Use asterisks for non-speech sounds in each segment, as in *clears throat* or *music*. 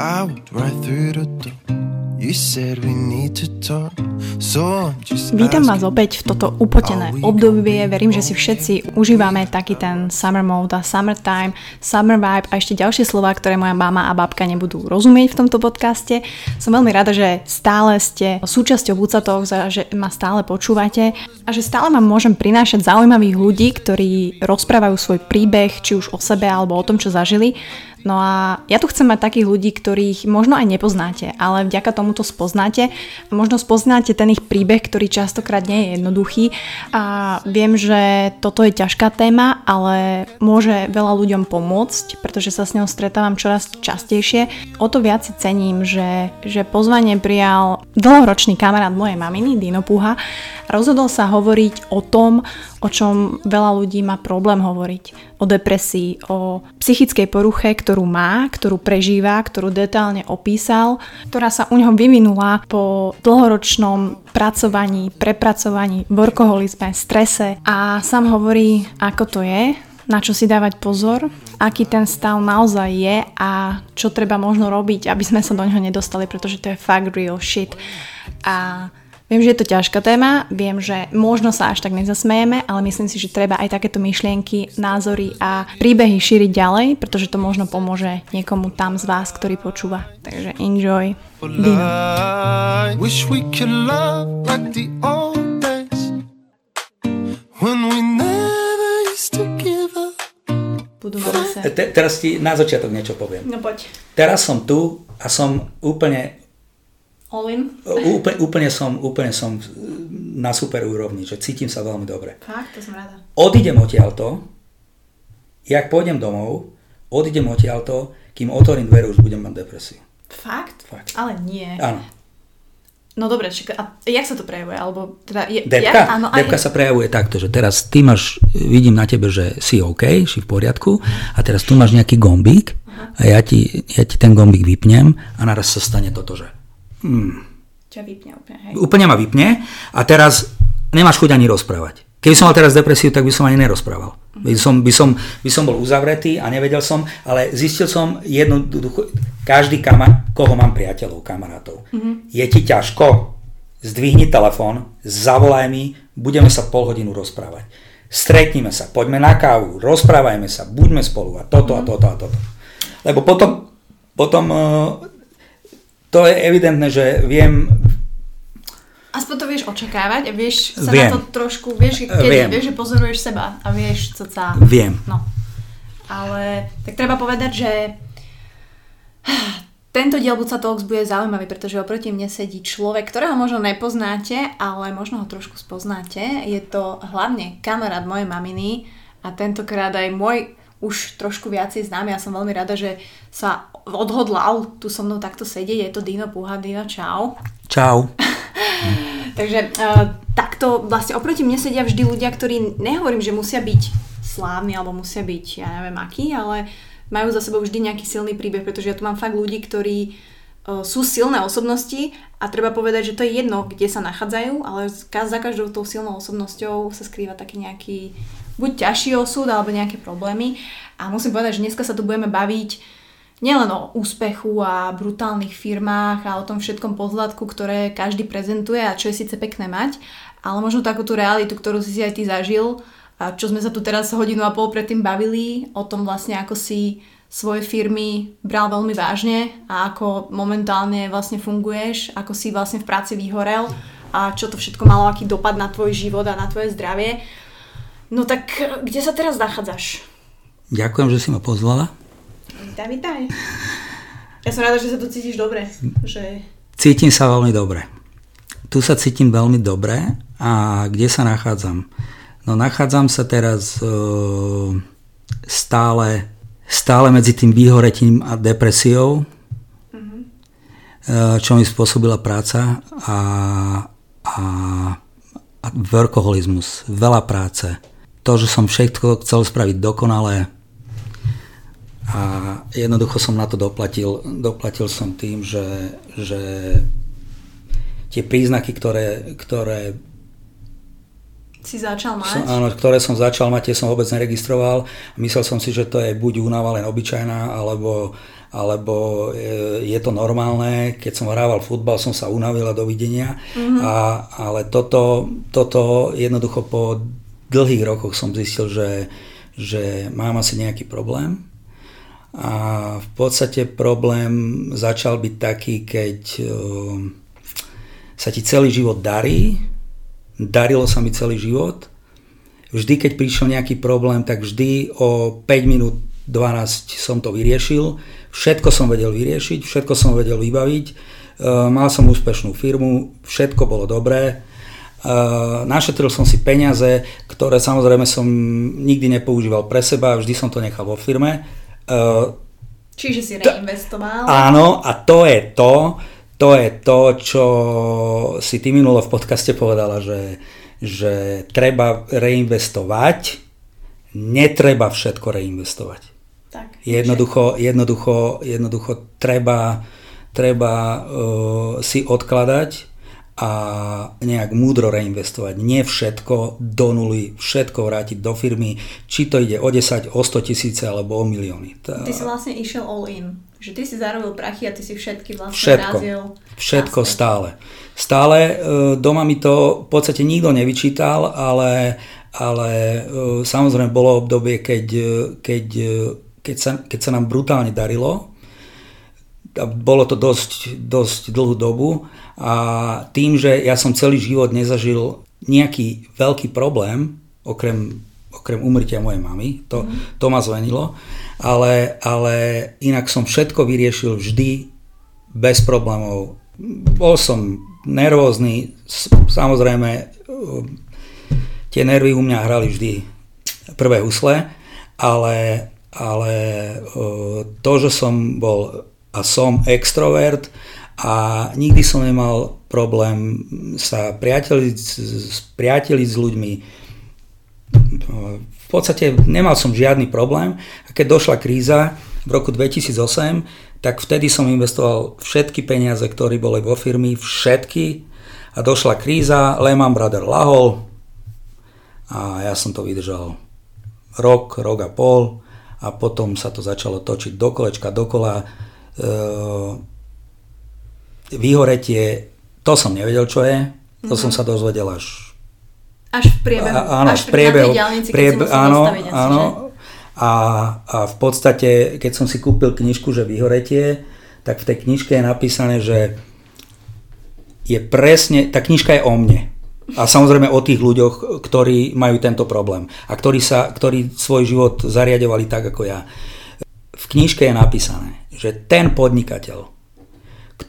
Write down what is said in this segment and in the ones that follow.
I walked right through the door. You said we need to talk. So just Vítam vás opäť v toto upotené obdobie. Verím, že si všetci užívame taký ten summer mode a summertime, summer vibe a ešte ďalšie slova, ktoré moja mama a babka nebudú rozumieť v tomto podcaste. Som veľmi rada, že stále ste súčasťou Buca Talks a že ma stále počúvate a že stále vám môžem prinášať zaujímavých ľudí, ktorí rozprávajú svoj príbeh, či už o sebe alebo o tom, čo zažili No a ja tu chcem mať takých ľudí, ktorých možno aj nepoznáte, ale vďaka tomu to spoznáte. Možno spoznáte ten ich príbeh, ktorý častokrát nie je jednoduchý a viem, že toto je ťažká téma, ale môže veľa ľuďom pomôcť, pretože sa s ňou stretávam čoraz častejšie. O to viac si cením, že, že pozvanie prijal dlhoročný kamarát mojej maminy, Dino Puha. Rozhodol sa hovoriť o tom, o čom veľa ľudí má problém hovoriť o depresii, o psychickej poruche, ktorú má, ktorú prežíva, ktorú detálne opísal, ktorá sa u neho vyvinula po dlhoročnom pracovaní, prepracovaní, workoholizme, strese a sám hovorí, ako to je, na čo si dávať pozor, aký ten stav naozaj je a čo treba možno robiť, aby sme sa do neho nedostali, pretože to je fakt real shit. A Viem, že je to ťažká téma, viem, že možno sa až tak nezasmejeme, ale myslím si, že treba aj takéto myšlienky, názory a príbehy šíriť ďalej, pretože to možno pomôže niekomu tam z vás, ktorý počúva. Takže enjoy. Budú. Te, teraz ti na začiatok niečo poviem. No poď. Teraz som tu a som úplne, All in? úplne, úplne, som, úplne som na super úrovni, že cítim sa veľmi dobre. Fakt, to som rada. Odídem odtiaľto, jak pôjdem domov, odídem odtiaľto, kým otvorím dvere, už budem mať depresiu. Fakt? Fakt. Ale nie. Áno. No dobre, čaká, a jak sa to prejavuje? Alebo teda je, Depka, ja, áno, aj, depka sa prejavuje takto, že teraz ty máš, vidím na tebe, že si OK, si v poriadku a teraz tu máš nejaký gombík a ja ti, ja ti ten gombík vypnem a naraz sa stane toto, že ťa vypne úplne, hej. úplne ma vypne a teraz nemáš chuť ani rozprávať. Keby som mal teraz depresiu, tak by som ani nerozprával. By som, by som, by som bol uzavretý a nevedel som, ale zistil som jednoducho, každý kamar, koho mám priateľov, kamarátov, je ti ťažko, zdvihni telefón, zavolaj mi, budeme sa pol hodinu rozprávať. Stretnime sa, poďme na kávu, rozprávajme sa, buďme spolu a toto a toto a toto. Lebo potom, potom eh, to je evidentné, že viem, Aspoň to vieš očakávať a vieš sa Viem. na to trošku, vieš, kedy, Viem. vieš, že pozoruješ seba a vieš, co sa... viem. No. Ale tak treba povedať, že tento diel Buca Talks bude zaujímavý, pretože oproti mne sedí človek, ktorého možno nepoznáte, ale možno ho trošku spoznáte. Je to hlavne kamarát mojej maminy a tentokrát aj môj už trošku viacej známy. Ja som veľmi rada, že sa odhodlal tu so mnou takto sedieť. Je to Dino Puha. Dino, čau. Čau. *laughs* Takže uh, takto vlastne oproti mne sedia vždy ľudia, ktorí nehovorím, že musia byť slávni alebo musia byť, ja neviem akí, ale majú za sebou vždy nejaký silný príbeh, pretože ja tu mám fakt ľudí, ktorí uh, sú silné osobnosti a treba povedať, že to je jedno, kde sa nachádzajú, ale za každou tou silnou osobnosťou sa skrýva taký nejaký buď ťažší osud alebo nejaké problémy a musím povedať, že dneska sa tu budeme baviť nielen o úspechu a brutálnych firmách a o tom všetkom pozladku, ktoré každý prezentuje a čo je síce pekné mať, ale možno takú tú realitu, ktorú si si aj ty zažil a čo sme sa tu teraz hodinu a pol predtým bavili, o tom vlastne ako si svoje firmy bral veľmi vážne a ako momentálne vlastne funguješ, ako si vlastne v práci vyhorel a čo to všetko malo, aký dopad na tvoj život a na tvoje zdravie. No tak kde sa teraz nachádzaš? Ďakujem, že si ma pozvala. Vítaj, vítaj. Ja som rada, že sa tu cítiš dobre. Že... Cítim sa veľmi dobre. Tu sa cítim veľmi dobre a kde sa nachádzam? No nachádzam sa teraz e, stále, stále medzi tým vyhoretím a depresiou, e, čo mi spôsobila práca a, a, a workoholizmus, veľa práce. To, že som všetko chcel spraviť dokonale a jednoducho som na to doplatil. Doplatil som tým, že, že tie príznaky, ktoré, ktoré Si začal mať? som, áno, ktoré som začal mať, tie som vôbec neregistroval. Myslel som si, že to je buď únava len obyčajná, alebo, alebo e, je to normálne, keď som hrával futbal, som sa unavil a dovidenia, mm-hmm. a, ale toto, toto jednoducho po dlhých rokoch som zistil, že, že mám asi nejaký problém. A v podstate problém začal byť taký, keď e, sa ti celý život darí, darilo sa mi celý život, vždy keď prišiel nejaký problém, tak vždy o 5 minút 12 som to vyriešil, všetko som vedel vyriešiť, všetko som vedel vybaviť, e, mal som úspešnú firmu, všetko bolo dobré, našetril som si peniaze, ktoré samozrejme som nikdy nepoužíval pre seba, vždy som to nechal vo firme. E, Čiže si reinvestoval? Áno, a to je to, to je to, čo si ty minulo v podcaste povedala, že, že treba reinvestovať, netreba všetko reinvestovať. Tak, jednoducho, jednoducho, jednoducho treba, treba uh, si odkladať a nejak múdro reinvestovať. Nie všetko do nuly, všetko vrátiť do firmy, či to ide o 10, o 100 tisíce alebo o milióny. Tá... Ty si vlastne išiel all in. Že ty si zarobil prachy a ty si všetky vlastne všetko, razil. Všetko naspäť. stále. Stále uh, doma mi to v podstate nikto nevyčítal, ale, ale uh, samozrejme bolo obdobie, keď, keď keď sa, keď sa nám brutálne darilo, a bolo to dosť, dosť dlhú dobu a tým, že ja som celý život nezažil nejaký veľký problém, okrem, okrem umrtia mojej mamy, to, mm. to ma zvenilo, ale, ale inak som všetko vyriešil vždy bez problémov. Bol som nervózny, samozrejme tie nervy u mňa hrali vždy prvé husle, ale ale to, že som bol a som extrovert a nikdy som nemal problém sa priateliť, priateliť s ľuďmi. V podstate nemal som žiadny problém a keď došla kríza v roku 2008, tak vtedy som investoval všetky peniaze, ktoré boli vo firmy, všetky a došla kríza, Lehman Brother lahol a ja som to vydržal rok, rok a pol a potom sa to začalo točiť do dokola. E, vyhoretie, to som nevedel, čo je. To mm-hmm. som sa dozvedel až... Až v priebehu, a, áno, až v priebehu, diálnici, priebe, áno, asi, áno. A, a v podstate, keď som si kúpil knižku, že vyhoretie, tak v tej knižke je napísané, že je presne, tá knižka je o mne. A samozrejme o tých ľuďoch, ktorí majú tento problém a ktorí, sa, ktorí svoj život zariadovali tak ako ja. V knižke je napísané, že ten podnikateľ,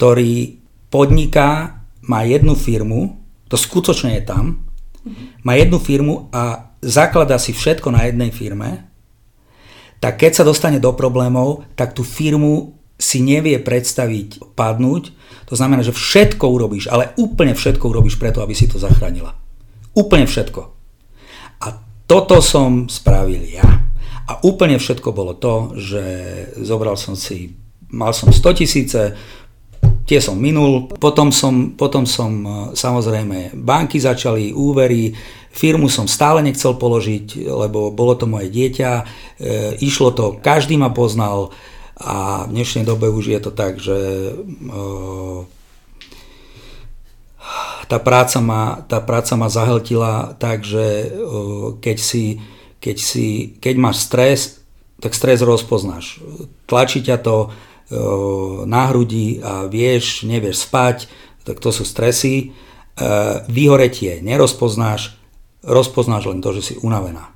ktorý podniká, má jednu firmu, to skutočne je tam, má jednu firmu a zaklada si všetko na jednej firme, tak keď sa dostane do problémov, tak tú firmu si nevie predstaviť padnúť, to znamená, že všetko urobíš, ale úplne všetko urobíš preto, aby si to zachránila. Úplne všetko. A toto som spravil ja. A úplne všetko bolo to, že zobral som si, mal som 100 tisíce, tie som minul, potom som, potom som samozrejme, banky začali, úvery, firmu som stále nechcel položiť, lebo bolo to moje dieťa, e, išlo to, každý ma poznal, a v dnešnej dobe už je to tak, že tá práca ma, tá práca ma zahltila tak, že keď, si, keď, si, keď máš stres, tak stres rozpoznáš. Tlačí ťa to na hrudi a vieš, nevieš spať, tak to sú stresy. Vyhoretie nerozpoznáš, rozpoznáš len to, že si unavená.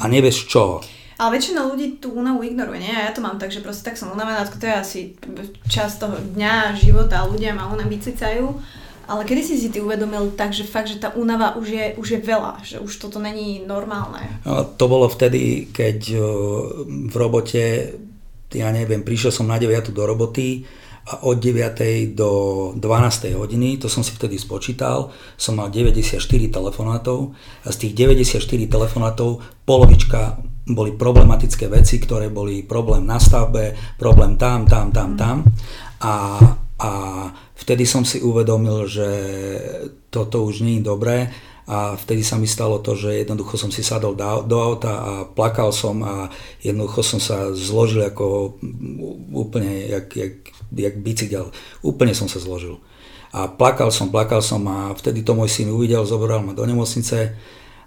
A nevieš čoho. Ale väčšina ľudí tú únavu ignoruje, nie? A ja to mám tak, že proste tak som unavená, to je asi čas toho dňa, života ľudia ma únav vycicajú. Ale kedy si si ty uvedomil tak, že fakt, že tá únava už je, už je veľa, že už toto není normálne? No, to bolo vtedy, keď v robote, ja neviem, prišiel som na 9 do roboty a od 9. do 12. hodiny, to som si vtedy spočítal, som mal 94 telefonátov a z tých 94 telefonátov polovička boli problematické veci, ktoré boli problém na stavbe, problém tam, tam, tam, mm. tam. A, a vtedy som si uvedomil, že toto už nie je dobré a vtedy sa mi stalo to, že jednoducho som si sadol do, auta a plakal som a jednoducho som sa zložil ako úplne jak, jak, jak bicykel. Úplne som sa zložil. A plakal som, plakal som a vtedy to môj syn uvidel, zobral ma do nemocnice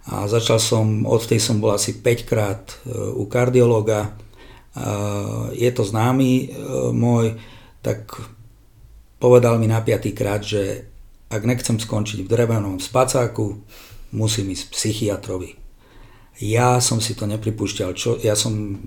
a začal som, odtedy som bol asi 5 krát e, u kardiológa. Je to známy e, môj, tak povedal mi na piatý krát, že ak nechcem skončiť v drevenom spacáku, musím ísť psychiatrovi. Ja som si to nepripúšťal, čo, ja som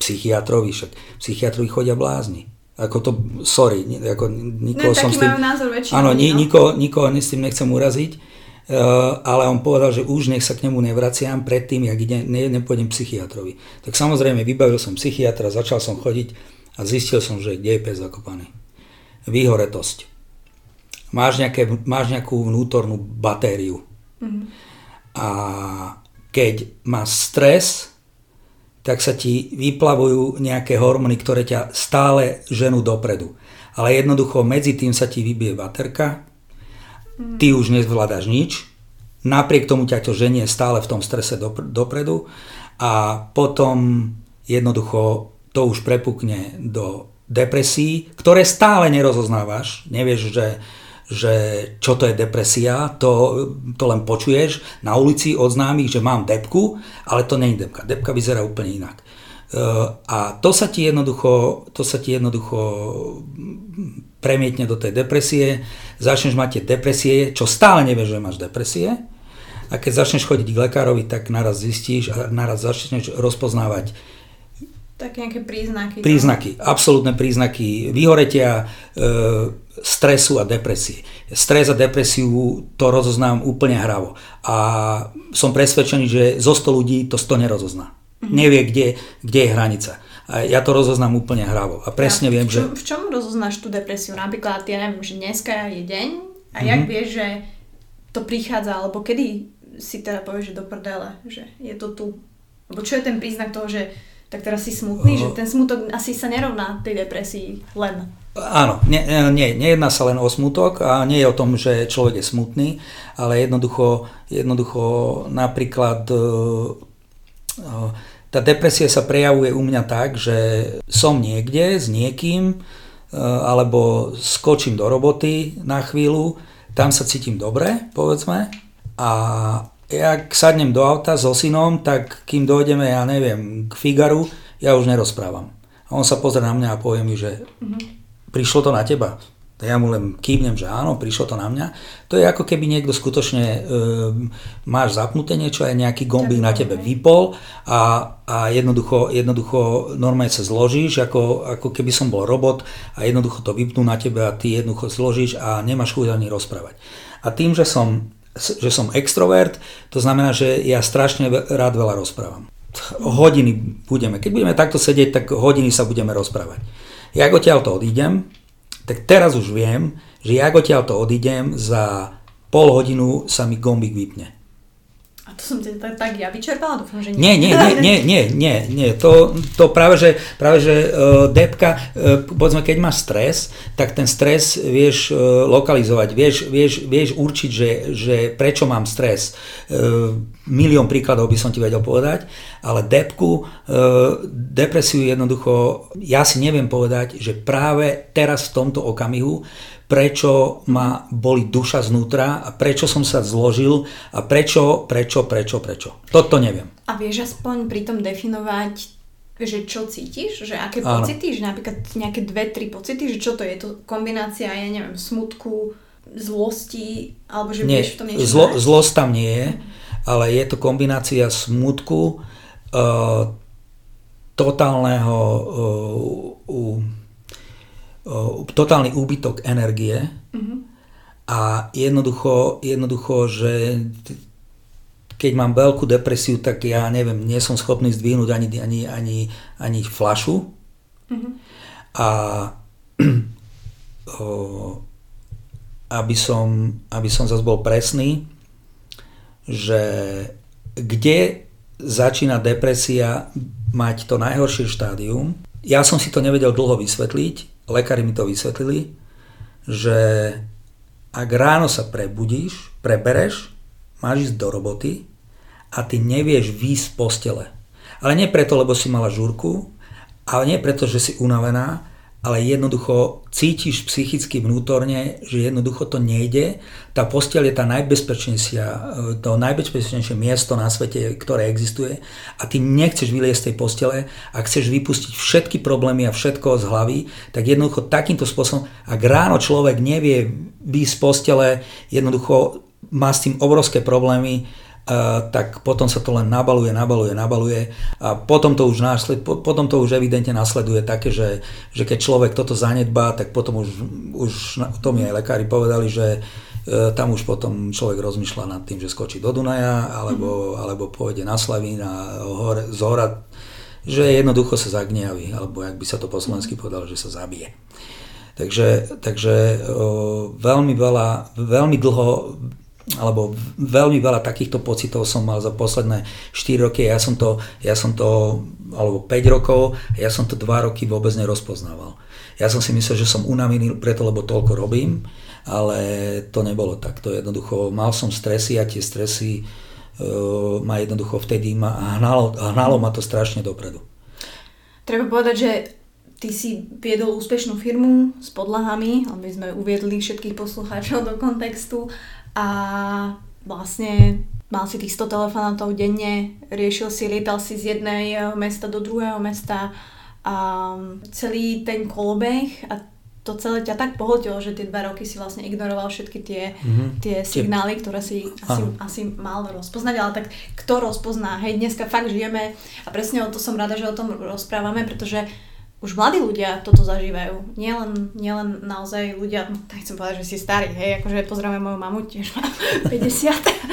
psychiatrovi, však psychiatrovi chodia blázni. Ako to, sorry, ako nikoho no, som s tým... názor väčšinou, áno, no. nikoho, nikoho s tým nechcem uraziť, uh, ale on povedal, že už nech sa k nemu nevraciam predtým, jak ide, ne, nepôjdem psychiatrovi. Tak samozrejme, vybavil som psychiatra, začal som chodiť a zistil som, že kde je pes zakopaný. Výhoretosť máš, nejaké, máš nejakú vnútornú batériu. Mm-hmm. A keď máš stres, tak sa ti vyplavujú nejaké hormóny, ktoré ťa stále ženú dopredu. Ale jednoducho medzi tým sa ti vybije baterka, ty už nezvládaš nič, napriek tomu ťa to ženie stále v tom strese dopredu a potom jednoducho to už prepukne do depresí, ktoré stále nerozoznávaš. Nevieš, že že čo to je depresia, to, to len počuješ na ulici od známych, že mám depku, ale to je depka. Depka vyzerá úplne inak. E, a to sa ti jednoducho, to sa ti jednoducho premietne do tej depresie, začneš mať tie depresie, čo stále nevieš, že máš depresie, a keď začneš chodiť k lekárovi, tak naraz zistíš a naraz začneš rozpoznávať Také nejaké príznaky. Príznaky, no? absolútne príznaky vyhoretia, e, stresu a depresie. Stres a depresiu to rozoznám úplne hravo. A som presvedčený, že zo 100 ľudí to 100 nerozozná. Mm-hmm. Nevie, kde, kde je hranica. A ja to rozoznám úplne hravo. A presne ja, viem, v čom, že... V čom rozoznáš tú depresiu? Napríklad, ja neviem, že dneska je deň a mm-hmm. jak vieš, že to prichádza, alebo kedy si teda povieš, že do prdele, že je to tu. Lebo čo je ten príznak toho, že tak teraz si smutný, uh, že ten smutok asi sa nerovná tej depresii len. Áno, nie, nie, nejedná sa len o smutok a nie je o tom, že človek je smutný, ale jednoducho, jednoducho napríklad e, e, tá depresia sa prejavuje u mňa tak, že som niekde s niekým e, alebo skočím do roboty na chvíľu, tam sa cítim dobre, povedzme, a jak sadnem do auta so synom, tak kým dojdeme, ja neviem, k Figaru, ja už nerozprávam. A on sa pozrie na mňa a povie mi, že mm-hmm. prišlo to na teba. Ja mu len kývnem, že áno, prišlo to na mňa. To je ako keby niekto skutočne e, máš zapnuté niečo a nejaký gombík na tebe vypol a, a jednoducho, jednoducho normálne sa zložíš, ako, ako keby som bol robot a jednoducho to vypnú na tebe a ty jednoducho zložíš a nemáš chuť ani rozprávať. A tým, že som že som extrovert, to znamená, že ja strašne rád veľa rozprávam. Hodiny budeme, keď budeme takto sedieť, tak hodiny sa budeme rozprávať. Ja odtiaľ to odídem, tak teraz už viem, že ja odtiaľ to odídem, za pol hodinu sa mi gombík vypne to som tak, tak ja vyčerpala, dúfam, že nie. Nie, nie, nie, nie, nie, nie. To, to práve, že, práve, že uh, depka, uh, povedzme, keď máš stres, tak ten stres vieš uh, lokalizovať, vieš, vieš, vieš určiť, že, že prečo mám stres. Uh, milión príkladov by som ti vedel povedať, ale depku, uh, depresiu jednoducho, ja si neviem povedať, že práve teraz v tomto okamihu prečo ma boli duša znútra a prečo som sa zložil a prečo, prečo, prečo, prečo. Toto neviem. A vieš aspoň pritom definovať že čo cítiš, že aké Áno. pocity, že napríklad nejaké dve, tri pocity, že čo to je, to kombinácia, ja neviem, smutku, zlosti, alebo že nie, vieš v tom niečo zlo, Zlosť tam nie je, ale je to kombinácia smutku, uh, totálneho uh, uh, totálny úbytok energie mm-hmm. a jednoducho, jednoducho, že keď mám veľkú depresiu, tak ja neviem, nie som schopný zdvihnúť ani, ani, ani, ani flašu. Mm-hmm. A *clears throat* o, aby som, aby som zase bol presný, že kde začína depresia mať to najhoršie štádium, ja som si to nevedel dlho vysvetliť, lekári mi to vysvetlili, že ak ráno sa prebudíš, prebereš máš ísť do roboty a ty nevieš výjsť z postele. Ale nie preto, lebo si mala žúrku, ale nie preto, že si unavená, ale jednoducho cítiš psychicky vnútorne, že jednoducho to nejde. Tá posteľ je tá najbezpečnejšia, to najbezpečnejšie miesto na svete, ktoré existuje a ty nechceš vyliesť z tej postele a chceš vypustiť všetky problémy a všetko z hlavy, tak jednoducho takýmto spôsobom, ak ráno človek nevie výjsť z postele, jednoducho má s tým obrovské problémy, tak potom sa to len nabaluje, nabaluje, nabaluje a potom to už, násled, potom to už evidentne nasleduje také, že, že keď človek toto zanedbá, tak potom už, už to mi aj lekári povedali, že e, tam už potom človek rozmýšľa nad tým, že skočí do Dunaja alebo, mm-hmm. alebo pôjde na Slavín a hore, z hora, že jednoducho sa zagniaví, alebo ak by sa to po slovensky povedalo, že sa zabije. Takže, takže o, veľmi veľa, veľmi dlho alebo veľmi veľa takýchto pocitov som mal za posledné 4 roky. Ja som to, ja som to alebo 5 rokov, ja som to 2 roky vôbec nerozpoznával. Ja som si myslel, že som unavený preto, lebo toľko robím, ale to nebolo tak. To jednoducho, mal som stresy a tie stresy uh, ma jednoducho vtedy ma, hnalo, hnalo ma to strašne dopredu. Treba povedať, že ty si viedol úspešnú firmu s podlahami, aby sme uviedli všetkých poslucháčov do kontextu a vlastne mal si tých 100 telefonátov denne, riešil si, lietal si z jednej eh, mesta do druhého mesta a celý ten kolobeh a to celé ťa tak pohltilo, že tie dva roky si vlastne ignoroval všetky tie, mm-hmm. tie signály, ktoré si asi, asi mal rozpoznať, ale tak kto rozpozná? Hej, dneska fakt žijeme a presne o to som rada, že o tom rozprávame, pretože už mladí ľudia toto zažívajú. Nielen, nielen naozaj ľudia, no, tak chcem povedať, že si starý, hej, akože pozrieme moju mamu, tiež má 50,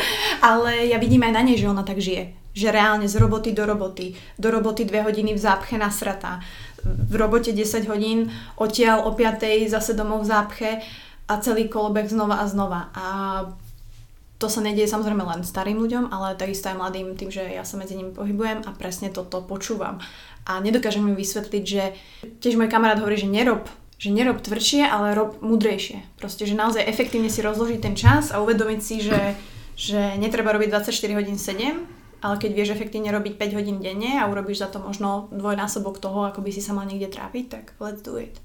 *laughs* ale ja vidím aj na nej, že ona tak žije. Že reálne z roboty do roboty, do roboty dve hodiny v zápche nasratá, v robote 10 hodín, odtiaľ o 5 zase domov v zápche a celý kolobek znova a znova. A to sa nedieje samozrejme len starým ľuďom, ale takisto aj mladým tým, že ja sa medzi nimi pohybujem a presne toto počúvam a nedokážem mi vysvetliť, že tiež môj kamarát hovorí, že nerob že nerob tvrdšie, ale rob mudrejšie. Proste, že naozaj efektívne si rozložiť ten čas a uvedomiť si, že, že netreba robiť 24 hodín 7, ale keď vieš efektívne robiť 5 hodín denne a urobíš za to možno dvojnásobok toho, ako by si sa mal niekde trápiť, tak let's do it.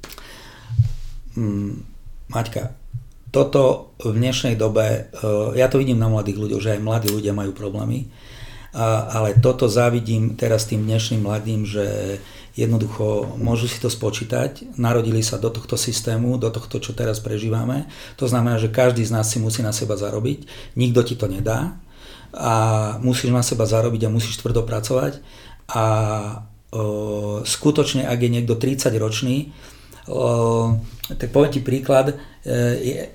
Mm, Maťka, toto v dnešnej dobe, uh, ja to vidím na mladých ľuďoch, že aj mladí ľudia majú problémy a, ale toto závidím teraz tým dnešným mladým, že jednoducho môžu si to spočítať, narodili sa do tohto systému, do tohto, čo teraz prežívame. To znamená, že každý z nás si musí na seba zarobiť, nikto ti to nedá. A musíš na seba zarobiť a musíš tvrdo pracovať. A o, skutočne, ak je niekto 30 ročný, o, tak poviem ti príklad, e,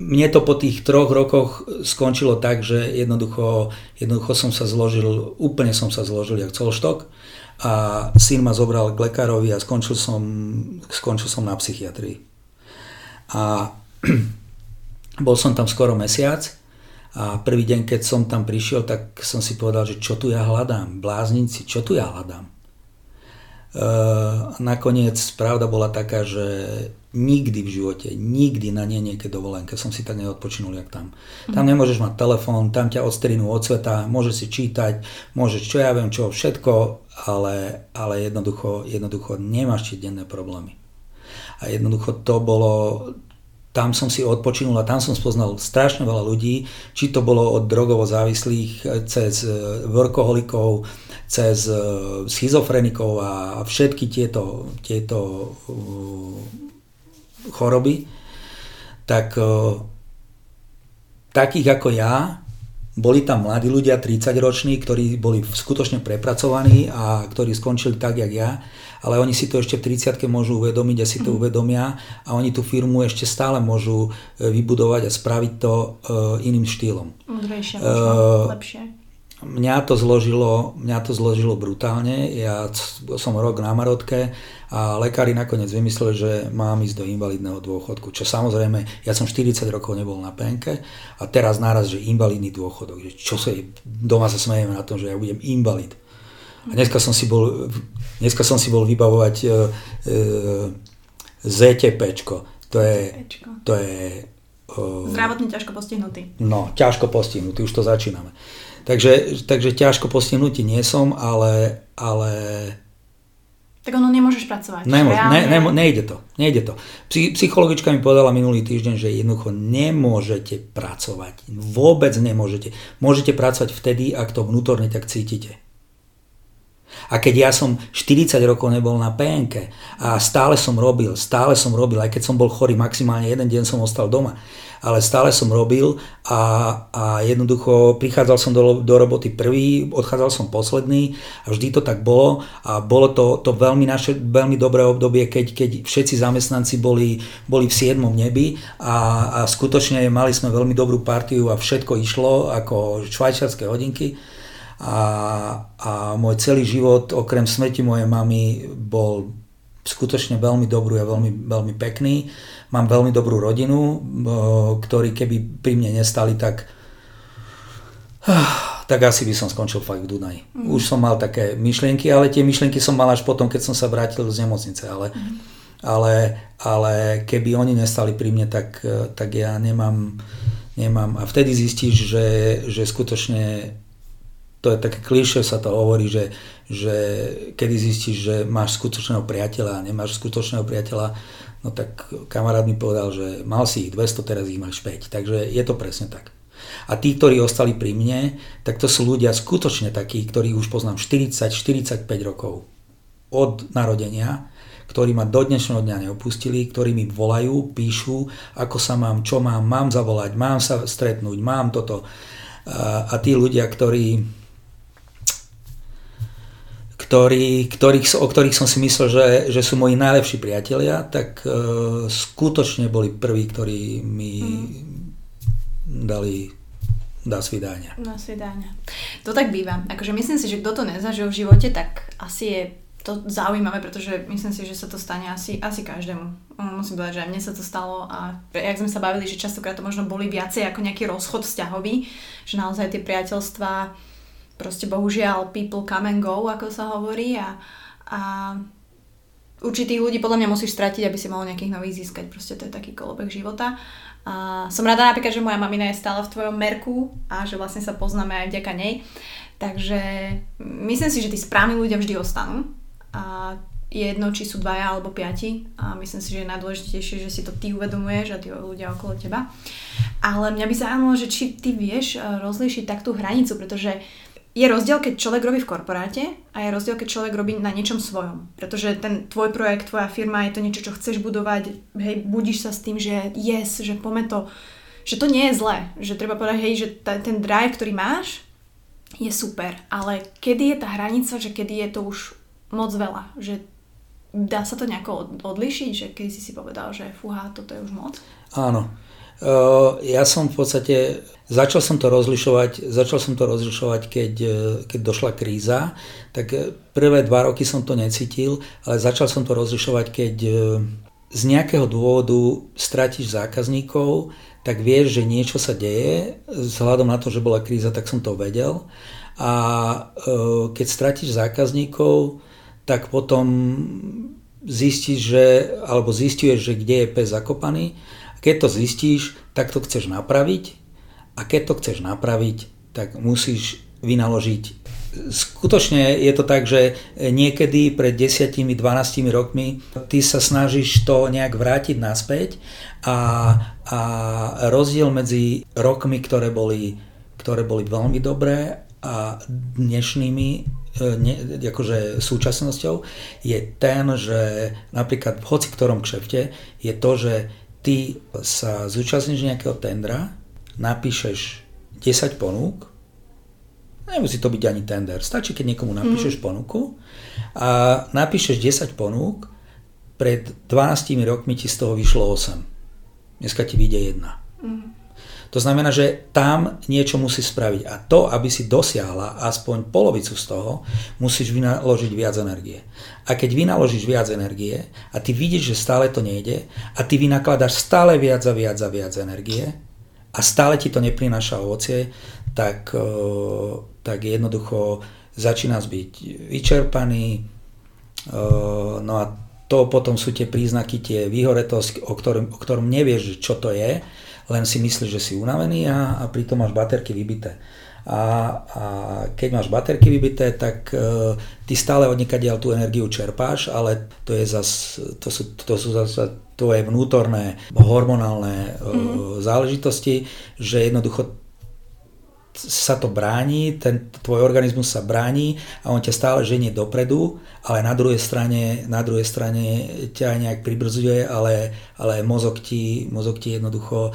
mne to po tých troch rokoch skončilo tak, že jednoducho, jednoducho som sa zložil, úplne som sa zložil jak colštok a syn ma zobral k lekárovi a skončil som, skončil som na psychiatrii. A *clears throat* bol som tam skoro mesiac a prvý deň, keď som tam prišiel, tak som si povedal, že čo tu ja hľadám, bláznici, čo tu ja hľadám. E, nakoniec pravda bola taká, že nikdy v živote, nikdy na nie nejaké dovolenke som si tak neodpočinul, jak tam. Tam nemôžeš mať telefón, tam ťa odstrinú od sveta, môžeš si čítať, môžeš čo ja viem čo, všetko, ale, ale jednoducho, jednoducho nemáš ti denné problémy. A jednoducho to bolo, tam som si odpočinul a tam som spoznal strašne veľa ľudí, či to bolo od drogovo závislých cez e, workoholikov, cez e, schizofrenikov a všetky tieto, tieto choroby, tak takých ako ja, boli tam mladí ľudia, 30 roční, ktorí boli skutočne prepracovaní a ktorí skončili tak, jak ja, ale oni si to ešte v 30 môžu uvedomiť a si to mhm. uvedomia a oni tú firmu ešte stále môžu e, vybudovať a spraviť to uh, iným štýlom. Múdrejšie, uh, lepšie. Mňa to, zložilo, mňa to zložilo brutálne. Ja som rok na Marotke a lekári nakoniec vymysleli, že mám ísť do invalidného dôchodku. Čo samozrejme, ja som 40 rokov nebol na penke a teraz naraz, že invalidný dôchodok. Čo sa je, doma sa smejeme na tom, že ja budem invalid. A dneska som si bol, dneska som si bol vybavovať e, e, ZTPčko. To je, to je Zdravotne ťažko postihnutý. No, ťažko postihnutý, už to začíname. Takže, takže ťažko postihnutý nie som, ale, ale tak ono nemôžeš pracovať. Nemôž, ne, ne, nejde to. Nejde to. Psychologička mi povedala minulý týždeň, že jednoducho nemôžete pracovať. Vôbec nemôžete. Môžete pracovať vtedy, ak to vnútorne tak cítite. A keď ja som 40 rokov nebol na PNK a stále som robil, stále som robil, aj keď som bol chorý, maximálne jeden deň som ostal doma, ale stále som robil a, a jednoducho prichádzal som do, do roboty prvý, odchádzal som posledný a vždy to tak bolo a bolo to, to veľmi, naše, veľmi dobré obdobie, keď, keď všetci zamestnanci boli, boli v 7. nebi a, a skutočne mali sme veľmi dobrú partiu a všetko išlo ako švajčiarske hodinky a, a môj celý život, okrem smrti mojej mamy, bol skutočne veľmi dobrý a veľmi, veľmi pekný. Mám veľmi dobrú rodinu, ktorí keby pri mne nestali, tak *sighs* tak asi by som skončil fakt v Dunaji. Mm. Už som mal také myšlienky, ale tie myšlienky som mal až potom, keď som sa vrátil z nemocnice. Ale, mm. ale, ale keby oni nestali pri mne, tak, tak ja nemám, nemám. A vtedy zistíš, že, že skutočne to je také klišé, sa to hovorí, že, že kedy zistíš, že máš skutočného priateľa a nemáš skutočného priateľa, no tak kamarát mi povedal, že mal si ich 200, teraz ich máš 5. Takže je to presne tak. A tí, ktorí ostali pri mne, tak to sú ľudia skutočne takí, ktorí už poznám 40-45 rokov od narodenia, ktorí ma do dnešného dňa neopustili, ktorí mi volajú, píšu, ako sa mám, čo mám, mám zavolať, mám sa stretnúť, mám toto. A, a tí ľudia, ktorí ktorý, ktorých, o ktorých som si myslel, že, že sú moji najlepší priatelia, tak uh, skutočne boli prví, ktorí mi mm. dali dá svidáňa. Na svidáňa. To tak býva. Akože myslím si, že kto to nezažil v živote, tak asi je to zaujímavé, pretože myslím si, že sa to stane asi, asi každému. Musím povedať, že aj mne sa to stalo a jak sme sa bavili, že častokrát to možno boli viacej ako nejaký rozchod vzťahový, že naozaj tie priateľstvá proste bohužiaľ people come and go, ako sa hovorí a, a určitých ľudí podľa mňa musíš stratiť, aby si mohol nejakých nových získať. Proste to je taký kolobek života. A som rada napríklad, že moja mamina je stále v tvojom merku a že vlastne sa poznáme aj vďaka nej. Takže myslím si, že tí správni ľudia vždy ostanú. A je jedno, či sú dvaja alebo piati. A myslím si, že je najdôležitejšie, že si to ty uvedomuješ a tí ľudia okolo teba. Ale mňa by zaujímalo, že či ty vieš eh, rozlíšiť tak tú hranicu, pretože je rozdiel, keď človek robí v korporáte a je rozdiel, keď človek robí na niečom svojom. Pretože ten tvoj projekt, tvoja firma je to niečo, čo chceš budovať, hej, budíš sa s tým, že yes, že pome to, že to nie je zlé. Že treba povedať, hej, že ta, ten drive, ktorý máš, je super. Ale kedy je tá hranica, že kedy je to už moc veľa? Že dá sa to nejako odlišiť, že keď si si povedal, že fúha, toto je už moc? Áno. Ja som v podstate, začal som to rozlišovať, začal som to rozlišovať, keď, e, keď došla kríza, tak e, prvé dva roky som to necítil, ale začal som to rozlišovať, keď z nejakého dôvodu stratíš zákazníkov, tak vieš, že niečo sa deje, vzhľadom na to, že bola kríza, tak som to vedel. A keď stratíš zákazníkov, tak potom zistíš, že, alebo zistuješ, že kde je pes zakopaný keď to zistíš, tak to chceš napraviť a keď to chceš napraviť, tak musíš vynaložiť. Skutočne je to tak, že niekedy pred 10-12 rokmi ty sa snažíš to nejak vrátiť naspäť a, a rozdiel medzi rokmi, ktoré boli, ktoré boli veľmi dobré a dnešnými e, ne, akože súčasnosťou je ten, že napríklad v hoci ktorom kšefte je to, že ty sa zúčastníš nejakého tendra, napíšeš 10 ponúk, nemusí to byť ani tender, stačí, keď niekomu napíšeš mm. ponuku a napíšeš 10 ponúk, pred 12 rokmi ti z toho vyšlo 8. Dneska ti vyjde jedna. Mm. To znamená, že tam niečo musí spraviť a to, aby si dosiahla aspoň polovicu z toho, musíš vynaložiť viac energie. A keď vynaložíš viac energie a ty vidíš, že stále to nejde a ty vynakladáš stále viac a viac a viac energie a stále ti to neprináša ovocie, tak, e, tak jednoducho začínaš byť vyčerpaný, e, no a to potom sú tie príznaky, tie výhoretosť, o ktorom, o ktorom nevieš, čo to je, len si myslíš, že si unavený a, a pritom máš baterky vybité. A, a keď máš baterky vybité, tak uh, ty stále od tú energiu čerpáš, ale to, je zas, to, sú, to sú zase tvoje vnútorné hormonálne mm-hmm. záležitosti, že jednoducho sa to bráni, ten tvoj organizmus sa bráni a on ťa stále ženie dopredu, ale na druhej strane, na druhej strane ťa nejak pribrzduje, ale, ale mozog, ti, mozog ti jednoducho e,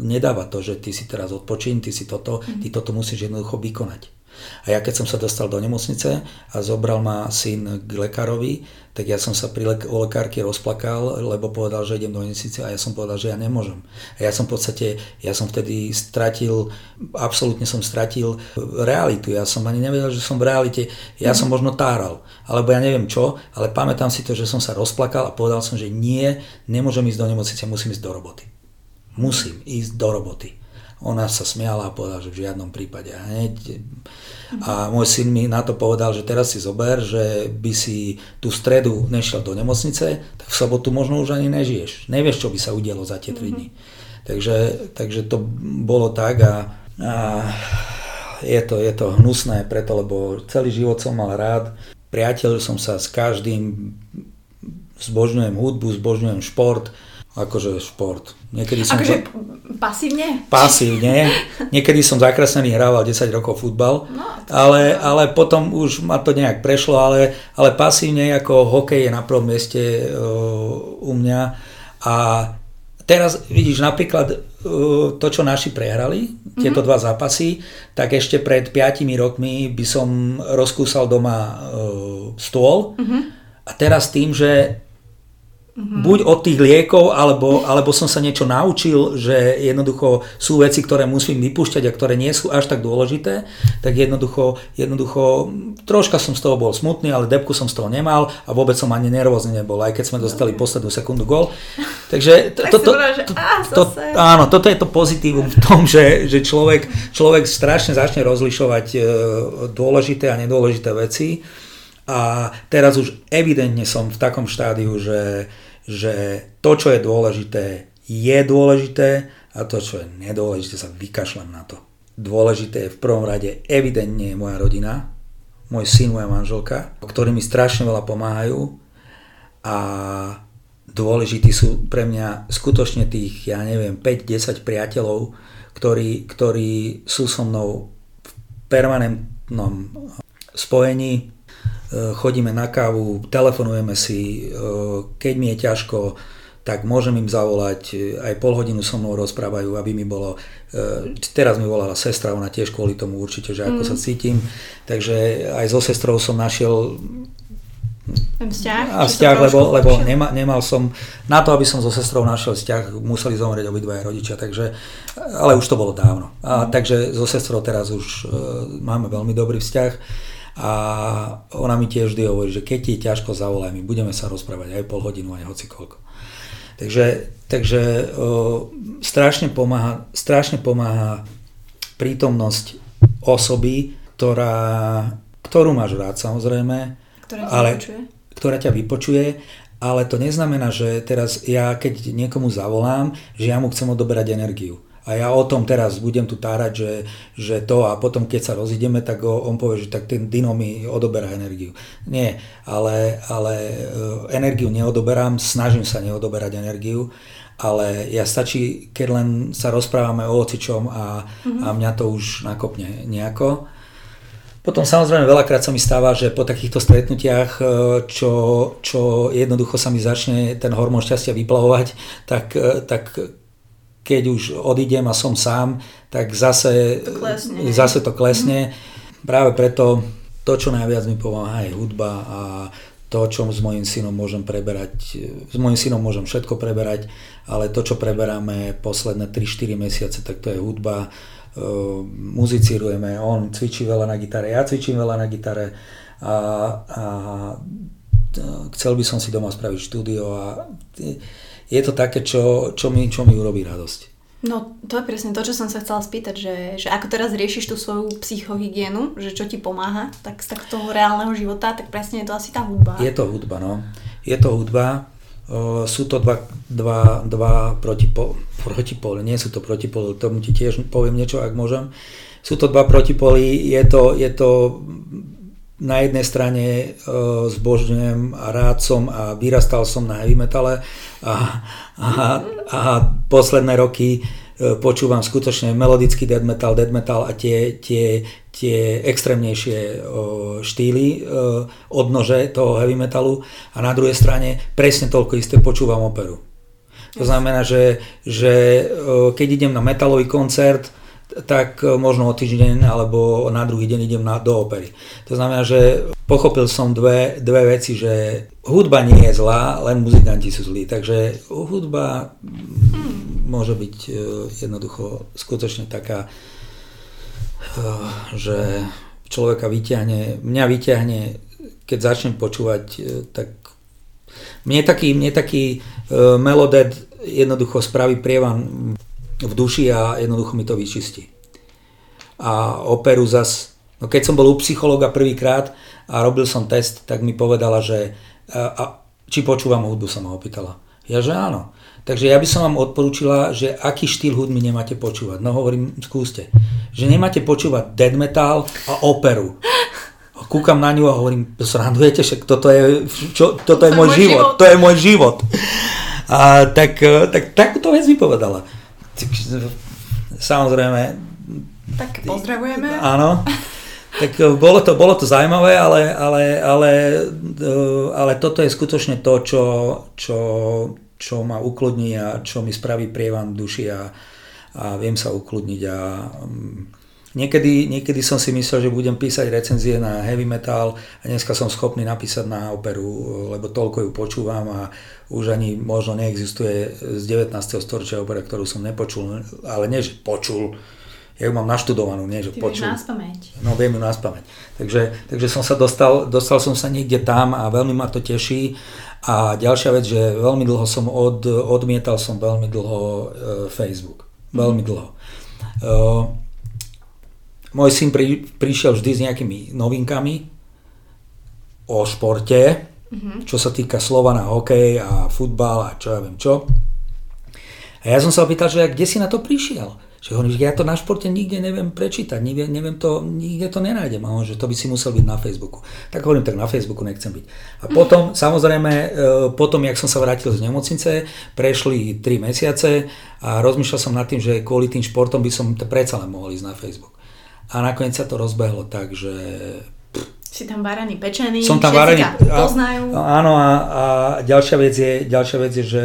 nedáva to, že ty si teraz odpočín, ty si toto, ty toto musíš jednoducho vykonať. A ja keď som sa dostal do nemocnice a zobral ma syn k lekárovi, tak ja som sa pri lek- o lekárke rozplakal, lebo povedal, že idem do nemocnice a ja som povedal, že ja nemôžem. A ja som v podstate, ja som vtedy stratil, absolútne som stratil realitu. Ja som ani nevedel, že som v realite, ja som možno táral, alebo ja neviem čo, ale pamätám si to, že som sa rozplakal a povedal som, že nie, nemôžem ísť do nemocnice, musím ísť do roboty. Musím ísť do roboty. Ona sa smiala a povedala, že v žiadnom prípade. A, hneď, a môj syn mi na to povedal, že teraz si zober, že by si tú stredu nešiel do nemocnice, tak v sobotu možno už ani nežiješ. Nevieš, čo by sa udialo za tie 3 dní. Takže, takže to bolo tak a, a je, to, je to hnusné preto, lebo celý život som mal rád. Priateľ som sa s každým, zbožňujem hudbu, zbožňujem šport, akože šport. Niekedy som akože za... pasívne? Pasívne. Niekedy som zakresnený hrával 10 rokov futbal, no, ale, ale potom už ma to nejak prešlo, ale, ale pasívne ako hokej je na prvom mieste uh, u mňa a teraz vidíš napríklad uh, to, čo naši prehrali, tieto mm-hmm. dva zápasy, tak ešte pred 5 rokmi by som rozkúsal doma uh, stôl mm-hmm. a teraz tým, že Mm-hmm. Buď od tých liekov, alebo, alebo som sa niečo naučil, že jednoducho sú veci, ktoré musím vypúšťať a ktoré nie sú až tak dôležité, tak jednoducho, jednoducho troška som z toho bol smutný, ale depku som z toho nemal a vôbec som ani nervózny nebol, aj keď sme dostali poslednú sekundu gol. *laughs* Takže to, to, to, to, to, áno, toto je to pozitívum v tom, že, že človek, človek strašne začne rozlišovať e, dôležité a nedôležité veci. A teraz už evidentne som v takom štádiu, že, že to, čo je dôležité, je dôležité a to, čo je nedôležité, sa vykašľam na to. Dôležité je v prvom rade evidentne moja rodina, môj syn, moja manželka, ktorí mi strašne veľa pomáhajú a dôležití sú pre mňa skutočne tých, ja neviem, 5-10 priateľov, ktorí, ktorí sú so mnou v permanentnom spojení, chodíme na kávu, telefonujeme si, eh, keď mi je ťažko, tak môžem im zavolať, eh, aj pol hodinu so mnou rozprávajú, aby mi bolo, teraz mi volala sestra, ona tiež kvôli tomu určite, že ako mm. sa cítim, takže aj so sestrou som našiel vzťah, a vzťah, lebo, lebo nema, nemal som, na to, aby som so sestrou našiel vzťah, museli zomrieť obidvaja rodičia, takže, ale už to bolo dávno. A, mm. takže so sestrou teraz už uh, máme veľmi dobrý vzťah. A ona mi tiež vždy hovorí, že keď ti je ťažko, zavolaj mi, budeme sa rozprávať aj pol hodinu, aj hoci koľko. Takže, takže o, strašne, pomáha, strašne pomáha prítomnosť osoby, ktorá, ktorú máš rád samozrejme, ktorá ale, vypočuje. ktorá ťa vypočuje, ale to neznamená, že teraz ja keď niekomu zavolám, že ja mu chcem odoberať energiu a ja o tom teraz budem tu tárať, že, že to a potom keď sa rozídeme, tak on povie, že tak ten Dino mi odoberá energiu. Nie, ale, ale e, energiu neodoberám, snažím sa neodoberať energiu, ale ja stačí, keď len sa rozprávame o ocičom a, mm-hmm. a mňa to už nakopne nejako. Potom samozrejme veľakrát sa mi stáva, že po takýchto stretnutiach, e, čo, čo jednoducho sa mi začne ten hormón šťastia vyplavovať, tak, e, tak keď už odídem a som sám, tak zase to klesne. Zase to klesne. Mm. Práve preto to, čo najviac mi pomáha, je hudba a to, čo s mojim synom môžem preberať, s mojim synom môžem všetko preberať, ale to, čo preberáme posledné 3-4 mesiace, tak to je hudba, uh, muzicírujeme, on cvičí veľa na gitare, ja cvičím veľa na gitare a, a chcel by som si doma spraviť štúdio a je to také, čo, čo, mi, čo mi urobí radosť. No, to je presne to, čo som sa chcela spýtať, že, že ako teraz riešiš tú svoju psychohygienu, že čo ti pomáha, tak z takto reálneho života, tak presne je to asi tá hudba. Je to hudba, no. Je to hudba. O, sú to dva, dva, dva protipo, protipole, nie sú to protipole, tomu ti tiež poviem niečo, ak môžem. Sú to dva protipoly, je to, je to na jednej strane e, zbožňujem a rád som a vyrastal som na heavy metale a, a, a posledné roky e, počúvam skutočne melodický death metal, death metal a tie, tie, tie extrémnejšie e, štýly odnože toho heavy metalu a na druhej strane presne toľko isté počúvam operu. To znamená, že, že keď idem na metalový koncert, tak e, možno o týždeň alebo na druhý deň idem na, do opery. To znamená, že pochopil som dve, dve veci, že hudba nie je zlá, len muzikanti sú zlí. Takže hudba môže byť e, jednoducho skutočne taká, e, že človeka vyťahne, mňa vyťahne, keď začnem počúvať, tak mne taký, mne taký melodet jednoducho spraví prievan v duši a jednoducho mi to vyčistí. A operu zas, no keď som bol u psychologa prvýkrát a robil som test, tak mi povedala, že a, a, či počúvam hudbu, sa ma opýtala. Ja, že áno. Takže ja by som vám odporúčila, že aký štýl hudby nemáte počúvať. No hovorím, skúste. Že nemáte počúvať dead metal a operu. A kúkam na ňu a hovorím, srandujete, však toto je, čo, toto je môj život, život, to je môj život. A tak, tak takúto vec vypovedala. Samozrejme. Tak pozdravujeme. Áno. Tak e, bolo to, bolo to zaujímavé, ale, ale, ale, e, ale toto je skutočne to, čo, čo, čo ma ukludní a čo mi spraví prievan duši a, a viem sa ukludniť a mm, Niekedy, niekedy som si myslel, že budem písať recenzie na heavy metal a dneska som schopný napísať na operu, lebo toľko ju počúvam a už ani možno neexistuje z 19. storočia opera, ktorú som nepočul, ale nie, že počul, ja ju mám naštudovanú, nie, že Ty počul. No, viem ju pamäť. Takže, takže som sa dostal, dostal som sa niekde tam a veľmi ma to teší. A ďalšia vec, že veľmi dlho som od, odmietal som veľmi dlho e, Facebook. Veľmi mm. dlho. E, môj syn pri, prišiel vždy s nejakými novinkami o športe, mm-hmm. čo sa týka slova na hokej a futbal a čo ja viem čo. A ja som sa opýtal, že kde si na to prišiel? Že hovorím, že ja to na športe nikde neviem prečítať, neviem, neviem to, nikde to nenájdem. A on, že to by si musel byť na Facebooku. Tak hovorím, tak na Facebooku nechcem byť. A potom, samozrejme, e, potom, jak som sa vrátil z nemocnice, prešli 3 mesiace a rozmýšľal som nad tým, že kvôli tým športom by som predsa len mohol ísť na Facebook. A nakoniec sa to rozbehlo tak, že si tam varený pečený, som tam varený, poznajú. Áno a, a ďalšia, vec je, ďalšia vec je, že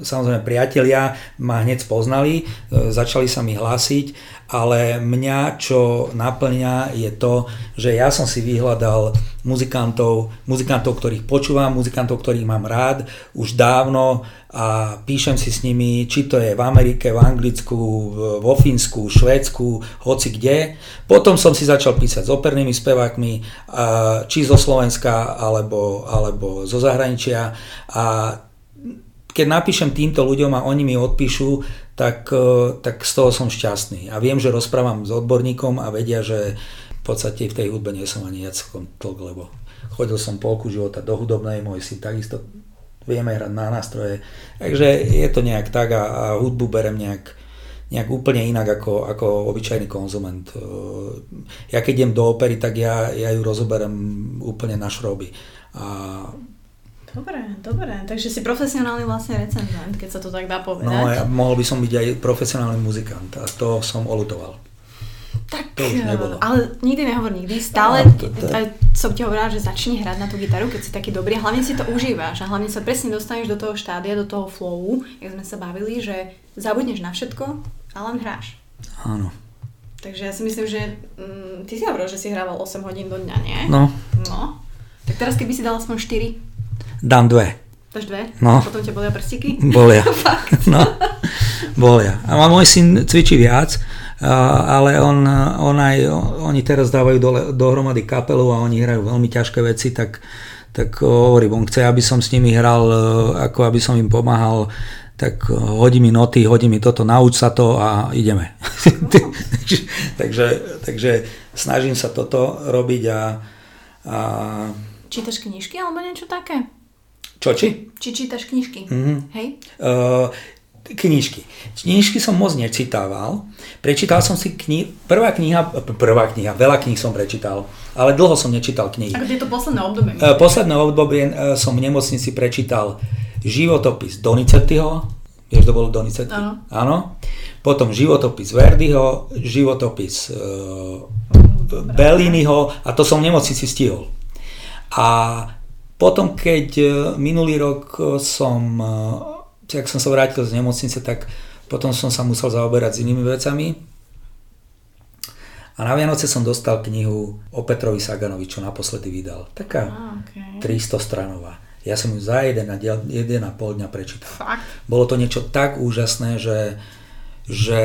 samozrejme priatelia ma hneď spoznali, e, začali sa mi hlásiť, ale mňa čo naplňa je to, že ja som si vyhľadal muzikantov, muzikantov, ktorých počúvam, muzikantov, ktorých mám rád už dávno, a píšem si s nimi, či to je v Amerike, v Anglicku, vo Fínsku, Švédsku, hoci kde. Potom som si začal písať s opernými spevákmi, či zo Slovenska, alebo, alebo zo zahraničia. A keď napíšem týmto ľuďom a oni mi odpíšu, tak, e, tak z toho som šťastný. A viem, že rozprávam s odborníkom a vedia, že v podstate v tej hudbe nie som ani jacekom tlk, lebo chodil som polku života do hudobnej, môj syn takisto vieme hrať na nástroje. Takže je to nejak tak a, a hudbu berem nejak, nejak úplne inak ako, ako obyčajný konzument. Ja keď idem do opery, tak ja, ja ju rozoberem úplne na šroby. A Dobre, dobre. Takže si profesionálny vlastne recenzent, keď sa to tak dá povedať. No, ja mohol by som byť aj profesionálny muzikant a to som olutoval. Tak, to už nebolo. ale nikdy nehovor nikdy. Stále no, to, to... som ti hovorila, že začni hrať na tú gitaru, keď si taký dobrý. Hlavne si to užívaš a hlavne sa presne dostaneš do toho štádia, do toho flowu, jak sme sa bavili, že zabudneš na všetko a len hráš. Áno. Takže ja si myslím, že mm, ty si hovoril, že si hrával 8 hodín do dňa, nie? No. No. Tak teraz keby si dal aspoň 4? Dám dve. Dáš dve? No. A potom ťa bolia prstiky? *laughs* Bolia. *laughs* no. Bolia. A môj syn cvičí viac, ale on, on aj, oni teraz dávajú dole, dohromady kapelu a oni hrajú veľmi ťažké veci, tak, tak hovorím, on chce, aby som s nimi hral, e, ako aby som im pomáhal, tak hodí mi noty, hodí mi toto, nauč sa to a ideme. *laughs* takže, takže snažím sa toto robiť a, a... Čítaš knižky alebo niečo také? Čo, či? Či čítaš knižky, mm-hmm. hej? Uh, knižky. Knižky som moc nečítával. Prečítal som si kni- prvá kniha, prvá kniha, veľa kníh som prečítal, ale dlho som nečítal knihy. Ako je to posledné obdobie? Uh, posledné obdobie som v nemocnici prečítal životopis Donizettiho, vieš, to bol Donizetti? Áno. Áno. Potom životopis Verdiho, životopis uh, Belliniho a to som v nemocnici stihol. A potom, keď minulý rok som ak som sa vrátil z nemocnice, tak potom som sa musel zaoberať s inými vecami. A na Vianoce som dostal knihu o Petrovi Saganovi, čo naposledy vydal. Taká ah, okay. 300 stranová. Ja som ju za jeden a, jeden a pol dňa prečítal. Fakt? Bolo to niečo tak úžasné, že, že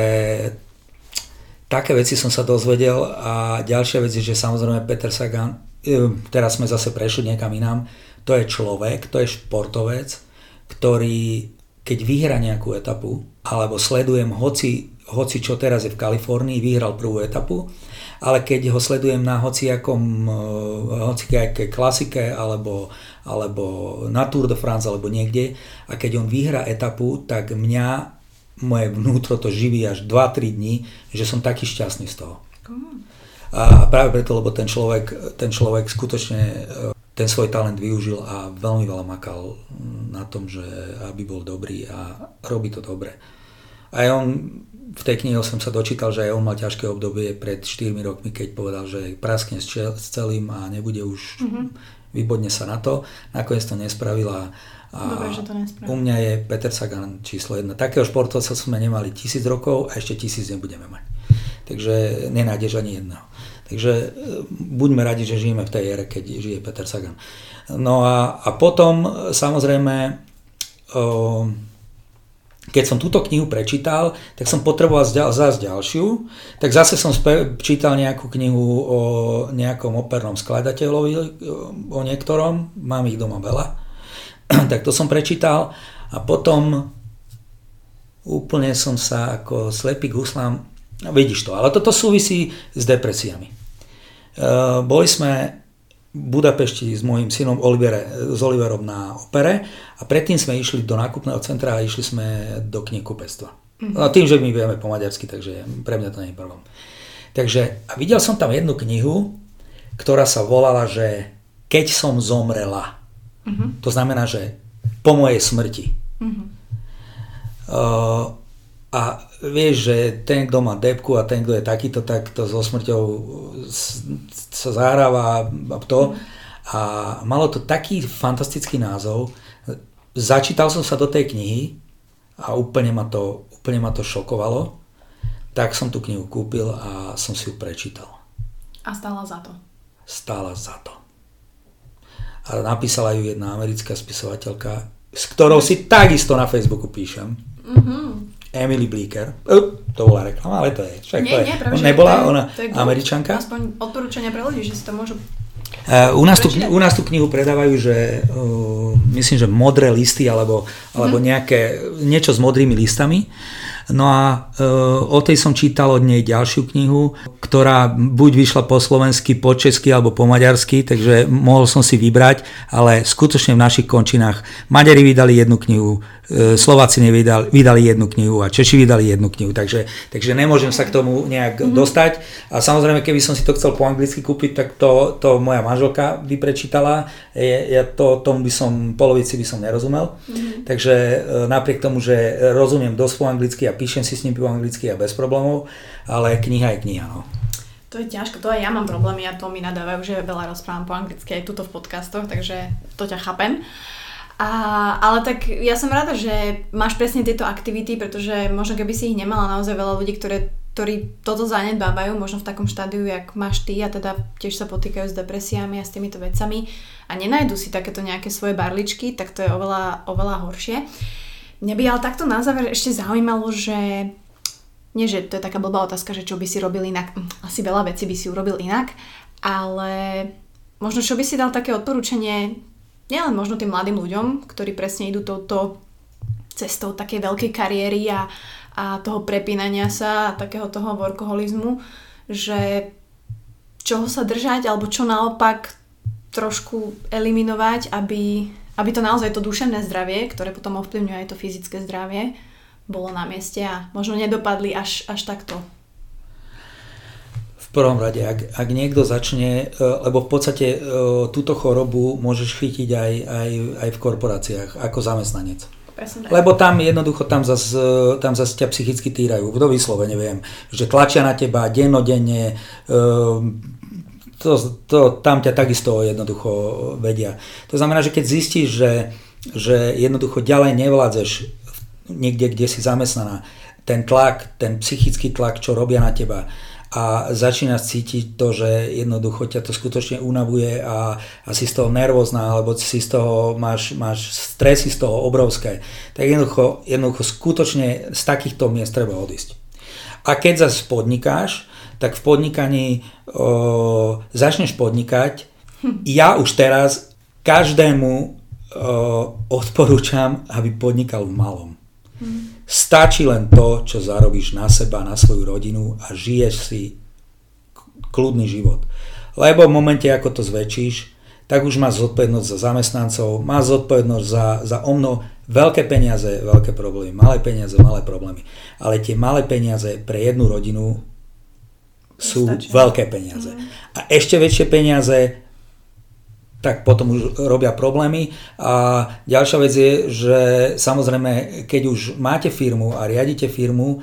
také veci som sa dozvedel a ďalšia vec je, že samozrejme Peter Sagan, e, teraz sme zase prešli niekam inám, to je človek, to je športovec, ktorý keď vyhra nejakú etapu, alebo sledujem hoci, hoci čo teraz je v Kalifornii, vyhral prvú etapu, ale keď ho sledujem na hociakom, eh, hociakej klasike alebo, alebo na Tour de France alebo niekde a keď on vyhra etapu, tak mňa moje vnútro to živí až 2-3 dní, že som taký šťastný z toho. A práve preto, lebo ten človek, ten človek skutočne eh, ten svoj talent využil a veľmi veľa makal na tom, že aby bol dobrý a robí to dobre. A on, v tej knihe som sa dočítal, že aj on mal ťažké obdobie pred 4 rokmi, keď povedal, že praskne s, celým a nebude už, mm-hmm. vybodne sa na to. Nakoniec to nespravila. A Dobre, že to nespravila. U mňa je Peter Sagan číslo 1. Takého športovca sme nemali tisíc rokov a ešte tisíc nebudeme mať. Takže nenájdeš ani jedného. Takže e, buďme radi, že žijeme v tej ére, keď žije Peter Sagan. No a, a potom e, samozrejme, o, keď som túto knihu prečítal, tak som potreboval zase ďalšiu, tak zase som čítal nejakú knihu o nejakom opernom skladateľovi, o niektorom, mám ich doma veľa, *clears throat* tak to som prečítal a potom úplne som sa ako slepý k huslám Vidíš to, ale toto súvisí s depresiami. Uh, boli sme v Budapešti s mojim synom Olivere, s Oliverom na opere a predtým sme išli do nákupného centra a išli sme do knihkupectva. Mm-hmm. No, tým, že my vieme po maďarsky, takže pre mňa to nie je problém. Takže a videl som tam jednu knihu, ktorá sa volala, že Keď som zomrela. Mm-hmm. To znamená, že po mojej smrti. Mm-hmm. Uh, a vieš, že ten, kto má depku a ten, kto je takýto, tak to so smrťou sa zahráva a to. A malo to taký fantastický názov. Začítal som sa do tej knihy a úplne ma to, úplne ma to šokovalo. Tak som tú knihu kúpil a som si ju prečítal. A stála za to? Stála za to. A napísala ju jedna americká spisovateľka, s ktorou si takisto na Facebooku píšem. Mm-hmm. Emily Bleeker. Uh, to bola reklama, ale to je. Však nie, to je. nie, práve, nebola to je, ona to je američanka. Aspoň odporúčania pre ľudí, že si to môžu Uh, u, nás tú, u nás tú knihu predávajú, že uh, myslím, že modré listy alebo, alebo mm-hmm. nejaké, niečo s modrými listami. No a e, o tej som čítal od nej ďalšiu knihu, ktorá buď vyšla po slovensky, po česky alebo po maďarsky, takže mohol som si vybrať, ale skutočne v našich končinách Maďari vydali jednu knihu, Slováci nevydali, vydali jednu knihu a Češi vydali jednu knihu, takže, takže nemôžem sa k tomu nejak mm-hmm. dostať. A samozrejme, keby som si to chcel po anglicky kúpiť, tak to, to moja manželka by prečítala, ja to tomu by som, polovici by som nerozumel. Mm-hmm. Takže e, napriek tomu, že rozumiem dosť po anglicky a píšem si s ním po anglicky a bez problémov, ale kniha je kniha. No. To je ťažko, to aj ja mám problémy a to mi nadávajú, že veľa rozprávam po anglicky aj tuto v podcastoch, takže to ťa chápem. A, ale tak ja som rada, že máš presne tieto aktivity, pretože možno keby si ich nemala naozaj veľa ľudí, ktoré, ktorí toto zanedbávajú, možno v takom štádiu, jak máš ty a teda tiež sa potýkajú s depresiami a s týmito vecami a nenajdu si takéto nejaké svoje barličky, tak to je oveľa, oveľa horšie. Mňa by ale takto na záver ešte zaujímalo, že nie, že to je taká blbá otázka, že čo by si robil inak, hm, asi veľa vecí by si urobil inak, ale možno čo by si dal také odporúčanie nielen možno tým mladým ľuďom, ktorí presne idú touto cestou takej veľkej kariéry a, a toho prepínania sa a takého toho workoholizmu, že čoho sa držať alebo čo naopak trošku eliminovať, aby aby to naozaj to duševné zdravie, ktoré potom ovplyvňuje aj to fyzické zdravie, bolo na mieste a možno nedopadli až, až takto? Prvom rade, ak, ak niekto začne, e, lebo v podstate e, túto chorobu môžeš chytiť aj, aj, aj v korporáciách ako zamestnanec. Lebo tam jednoducho, tam zase tam zas ťa psychicky týrajú, kto vyslovene viem, že tlačia na teba dennodenne, e, to, to, tam ťa takisto jednoducho vedia. To znamená, že keď zistíš, že, že jednoducho ďalej nevládzeš niekde, kde si zamestnaná, ten tlak, ten psychický tlak, čo robia na teba a začínaš cítiť to, že jednoducho ťa to skutočne unavuje a, a si z toho nervózna, alebo si z toho máš, máš stresy z toho obrovské, tak jednoducho, jednoducho skutočne z takýchto miest treba odísť. A keď zase podnikáš, tak v podnikaní o, začneš podnikať. Ja už teraz každému o, odporúčam, aby podnikal v malom. Stačí len to, čo zarobíš na seba, na svoju rodinu a žiješ si kľudný život. Lebo v momente, ako to zväčšíš, tak už máš zodpovednosť za zamestnancov, máš zodpovednosť za, za omno veľké peniaze, veľké problémy, malé peniaze, malé problémy. Ale tie malé peniaze pre jednu rodinu sú Stačí. veľké peniaze. Mm. A ešte väčšie peniaze tak potom už robia problémy. A ďalšia vec je, že samozrejme, keď už máte firmu a riadite firmu,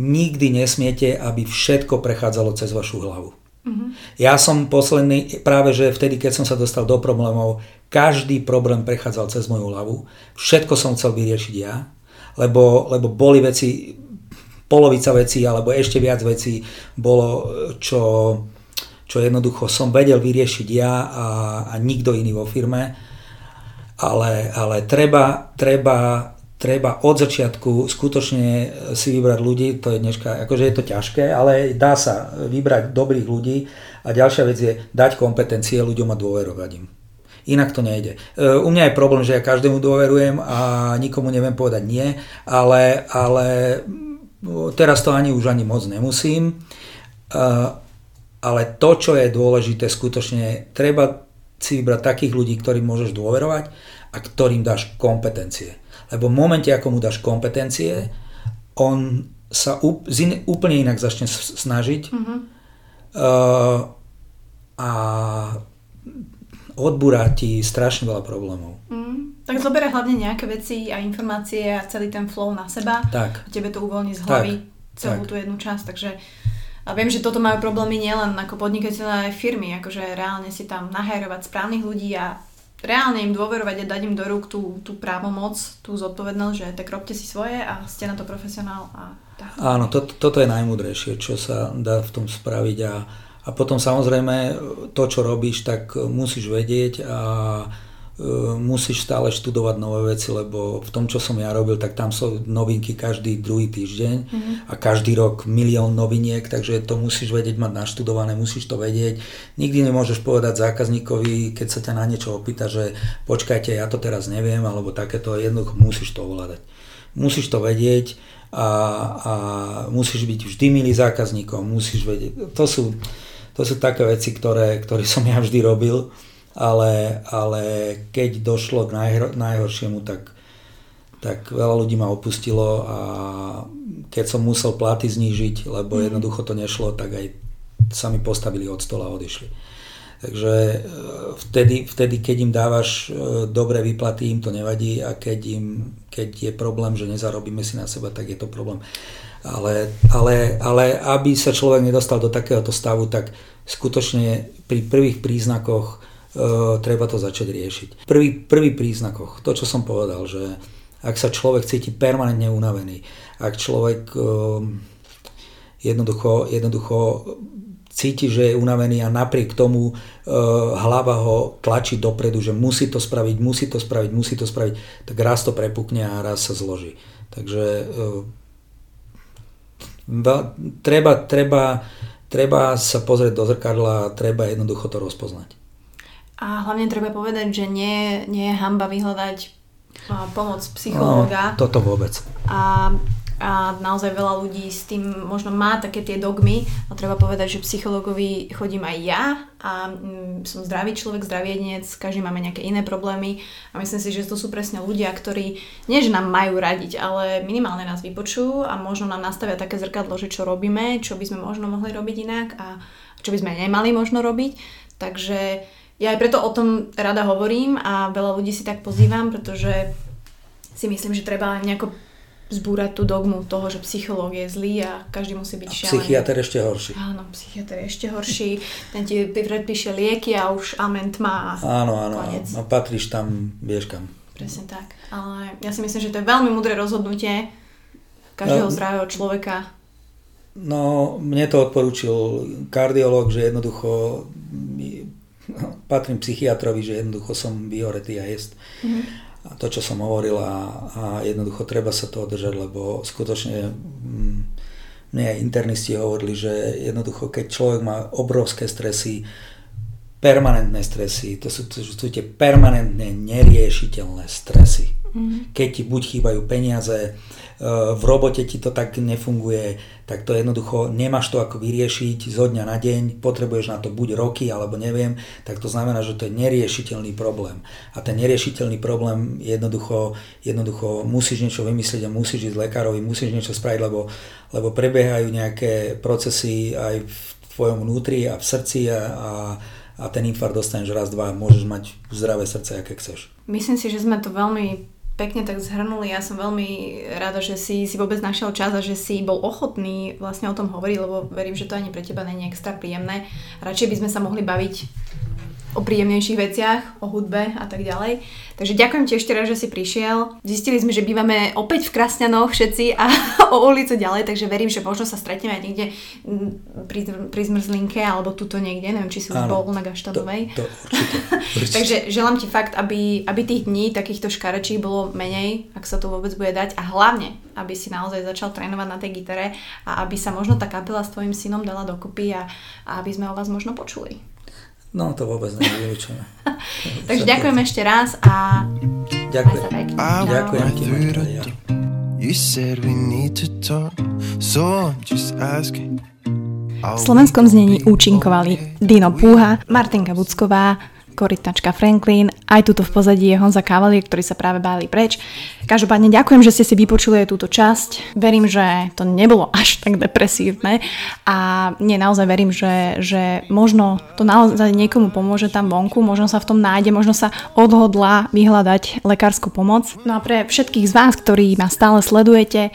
nikdy nesmiete, aby všetko prechádzalo cez vašu hlavu. Mm-hmm. Ja som posledný, práve že vtedy, keď som sa dostal do problémov, každý problém prechádzal cez moju hlavu. Všetko som chcel vyriešiť ja, lebo, lebo boli veci, polovica vecí alebo ešte viac vecí bolo, čo čo jednoducho som vedel vyriešiť ja a, a nikto iný vo firme. Ale, ale treba, treba, treba od začiatku skutočne si vybrať ľudí, to je dneška, akože je to ťažké, ale dá sa vybrať dobrých ľudí a ďalšia vec je dať kompetencie ľuďom a dôverovať im. Inak to nejde. E, u mňa je problém, že ja každému dôverujem a nikomu neviem povedať nie, ale, ale teraz to ani už ani moc nemusím. Ale to, čo je dôležité, skutočne treba si vybrať takých ľudí, ktorým môžeš dôverovať a ktorým dáš kompetencie. Lebo v momente, ako mu dáš kompetencie, on sa úplne inak začne snažiť mm-hmm. uh, a odburá ti strašne veľa problémov. Mm. Tak zoberie hlavne nejaké veci a informácie a celý ten flow na seba. Tak. Tebe to uvoľní z hlavy tak. celú tak. tú jednu časť, takže a viem, že toto majú problémy nielen ako podnikateľe, aj firmy, akože reálne si tam nahajrovať správnych ľudí a reálne im dôverovať a dať im do rúk tú, tú právomoc, tú zodpovednosť, že tak robte si svoje a ste na to profesionál. A tak. Áno, to, toto je najmudrejšie, čo sa dá v tom spraviť a, a potom samozrejme to, čo robíš, tak musíš vedieť a musíš stále študovať nové veci, lebo v tom, čo som ja robil, tak tam sú novinky každý druhý týždeň mm-hmm. a každý rok milión noviniek, takže to musíš vedieť mať naštudované, musíš to vedieť. Nikdy nemôžeš povedať zákazníkovi, keď sa ťa na niečo opýta, že počkajte, ja to teraz neviem, alebo takéto, jednoducho musíš to ovládať. Musíš to vedieť a, a musíš byť vždy milý zákazníkom, musíš vedieť. To sú, to sú také veci, ktoré, ktoré som ja vždy robil ale, ale keď došlo k najhor, najhoršiemu, tak, tak veľa ľudí ma opustilo a keď som musel platy znížiť, lebo mm. jednoducho to nešlo, tak aj sa mi postavili od stola a odišli. Takže e, vtedy, vtedy, keď im dávaš e, dobré výplaty, im to nevadí a keď, im, keď je problém, že nezarobíme si na seba, tak je to problém. Ale, ale, ale aby sa človek nedostal do takéhoto stavu, tak skutočne pri prvých príznakoch treba to začať riešiť. Prvý, prvý príznakoch, to čo som povedal, že ak sa človek cíti permanentne unavený, ak človek eh, jednoducho, jednoducho cíti, že je unavený a napriek tomu uh, hlava ho tlačí dopredu, že musí to spraviť, musí to spraviť, musí to spraviť, tak raz to prepukne a raz sa zloží. Takže treba, treba, treba sa pozrieť do zrkadla a treba jednoducho to rozpoznať. A hlavne treba povedať, že nie, nie je hamba vyhľadať pomoc psychológa. No, toto vôbec. A a naozaj veľa ľudí s tým možno má také tie dogmy a treba povedať, že psychologovi chodím aj ja a mm, som zdravý človek, zdravý jedinec, každý máme nejaké iné problémy a myslím si, že to sú presne ľudia, ktorí nie, že nám majú radiť, ale minimálne nás vypočujú a možno nám nastavia také zrkadlo, že čo robíme, čo by sme možno mohli robiť inak a čo by sme nemali možno robiť. Takže ja aj preto o tom rada hovorím a veľa ľudí si tak pozývam, pretože si myslím, že treba nejako zbúrať tú dogmu toho, že psychológ je zlý a každý musí byť šialený. Psychiatr ešte horší. Áno, psychiatr je ešte horší. Ten ti predpíše lieky a už amen má. Áno, áno, áno. A patríš tam, vieš kam. Presne tak. Ale ja si myslím, že to je veľmi mudré rozhodnutie každého no, zdravého človeka. No, mne to odporúčil kardiológ, že jednoducho patrím psychiatrovi, že jednoducho som vyhoretý a jest. Mm-hmm to, čo som hovoril a, a jednoducho treba sa toho držať, lebo skutočne mm, mne aj internisti hovorili, že jednoducho keď človek má obrovské stresy, permanentné stresy, to sú, to sú tie permanentné neriešiteľné stresy. Keď ti buď chýbajú peniaze, v robote ti to tak nefunguje, tak to jednoducho nemáš to ako vyriešiť zo dňa na deň, potrebuješ na to buď roky alebo neviem, tak to znamená, že to je neriešiteľný problém. A ten neriešiteľný problém jednoducho, jednoducho musíš niečo vymyslieť a musíš ísť lekárovi, musíš niečo spraviť, lebo, lebo prebiehajú nejaké procesy aj v tvojom vnútri a v srdci a, a a ten infarkt dostaneš raz, dva, môžeš mať zdravé srdce, aké chceš. Myslím si, že sme to veľmi pekne tak zhrnuli. Ja som veľmi rada, že si, si vôbec našiel čas a že si bol ochotný vlastne o tom hovoriť, lebo verím, že to ani pre teba je extra príjemné. Radšej by sme sa mohli baviť o príjemnejších veciach, o hudbe a tak ďalej. Takže ďakujem ti ešte raz, že si prišiel. Zistili sme, že bývame opäť v Krasňanoch všetci a *laughs* o ulicu ďalej, takže verím, že možno sa stretneme aj niekde mm, pri, pri Zmrzlinke alebo tuto niekde, neviem, či si už bol na Gaštanovej. To, to určite, *laughs* určite. takže želám ti fakt, aby, aby tých dní takýchto škarečí bolo menej, ak sa to vôbec bude dať a hlavne, aby si naozaj začal trénovať na tej gitare a aby sa možno tá kapela s tvojim synom dala dokopy a, a aby sme o vás možno počuli. No to vôbec nie je *laughs* Takže ďakujem ešte raz a ďakujem. Ďakujem ti. V slovenskom znení účinkovali Dino Púha, Martinka Vucková, korytnačka Franklin, aj tuto v pozadí je Honza Kavalier, ktorý sa práve báli preč. Každopádne ďakujem, že ste si vypočuli aj túto časť. Verím, že to nebolo *laughs* až tak depresívne a nie, naozaj verím, že, že možno to naozaj niekomu pomôže tam vonku, možno sa v tom nájde, možno sa odhodla vyhľadať lekárskú pomoc. No a pre všetkých z vás, ktorí ma stále sledujete,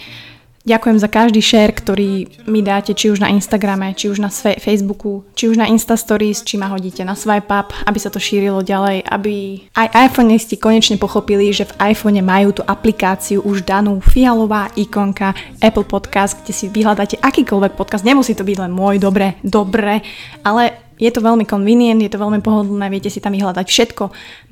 Ďakujem za každý share, ktorý mi dáte, či už na Instagrame, či už na Facebooku, či už na Insta Stories, či ma hodíte na swipe up, aby sa to šírilo ďalej, aby aj iPhoneisti konečne pochopili, že v iPhone majú tú aplikáciu už danú fialová ikonka Apple Podcast, kde si vyhľadáte akýkoľvek podcast. Nemusí to byť len môj, dobre, dobre, ale je to veľmi convenient, je to veľmi pohodlné, viete si tam vyhľadať všetko,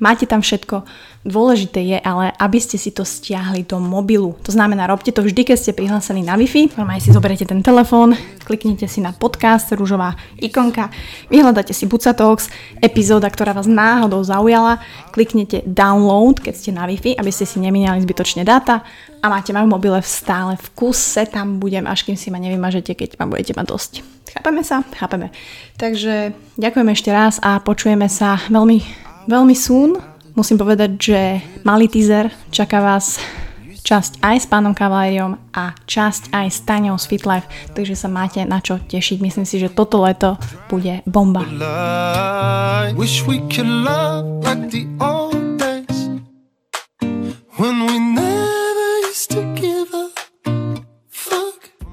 máte tam všetko. Dôležité je ale, aby ste si to stiahli do mobilu. To znamená, robte to vždy, keď ste prihlásení na Wi-Fi, normálne si zoberiete ten telefón, kliknite si na podcast, rúžová ikonka, vyhľadáte si Buca Talks, epizóda, ktorá vás náhodou zaujala, kliknete download, keď ste na Wi-Fi, aby ste si nemínali zbytočne dáta a máte ma v mobile stále v kuse, tam budem, až kým si ma nevymažete, keď ma budete mať dosť. Chápeme sa? Chápeme. Takže ďakujem ešte raz a počujeme sa veľmi, veľmi soon Musím povedať, že malý teaser čaká vás časť aj s pánom Kavajom a časť aj s Taňou z FitLife, takže sa máte na čo tešiť. Myslím si, že toto leto bude bomba. When we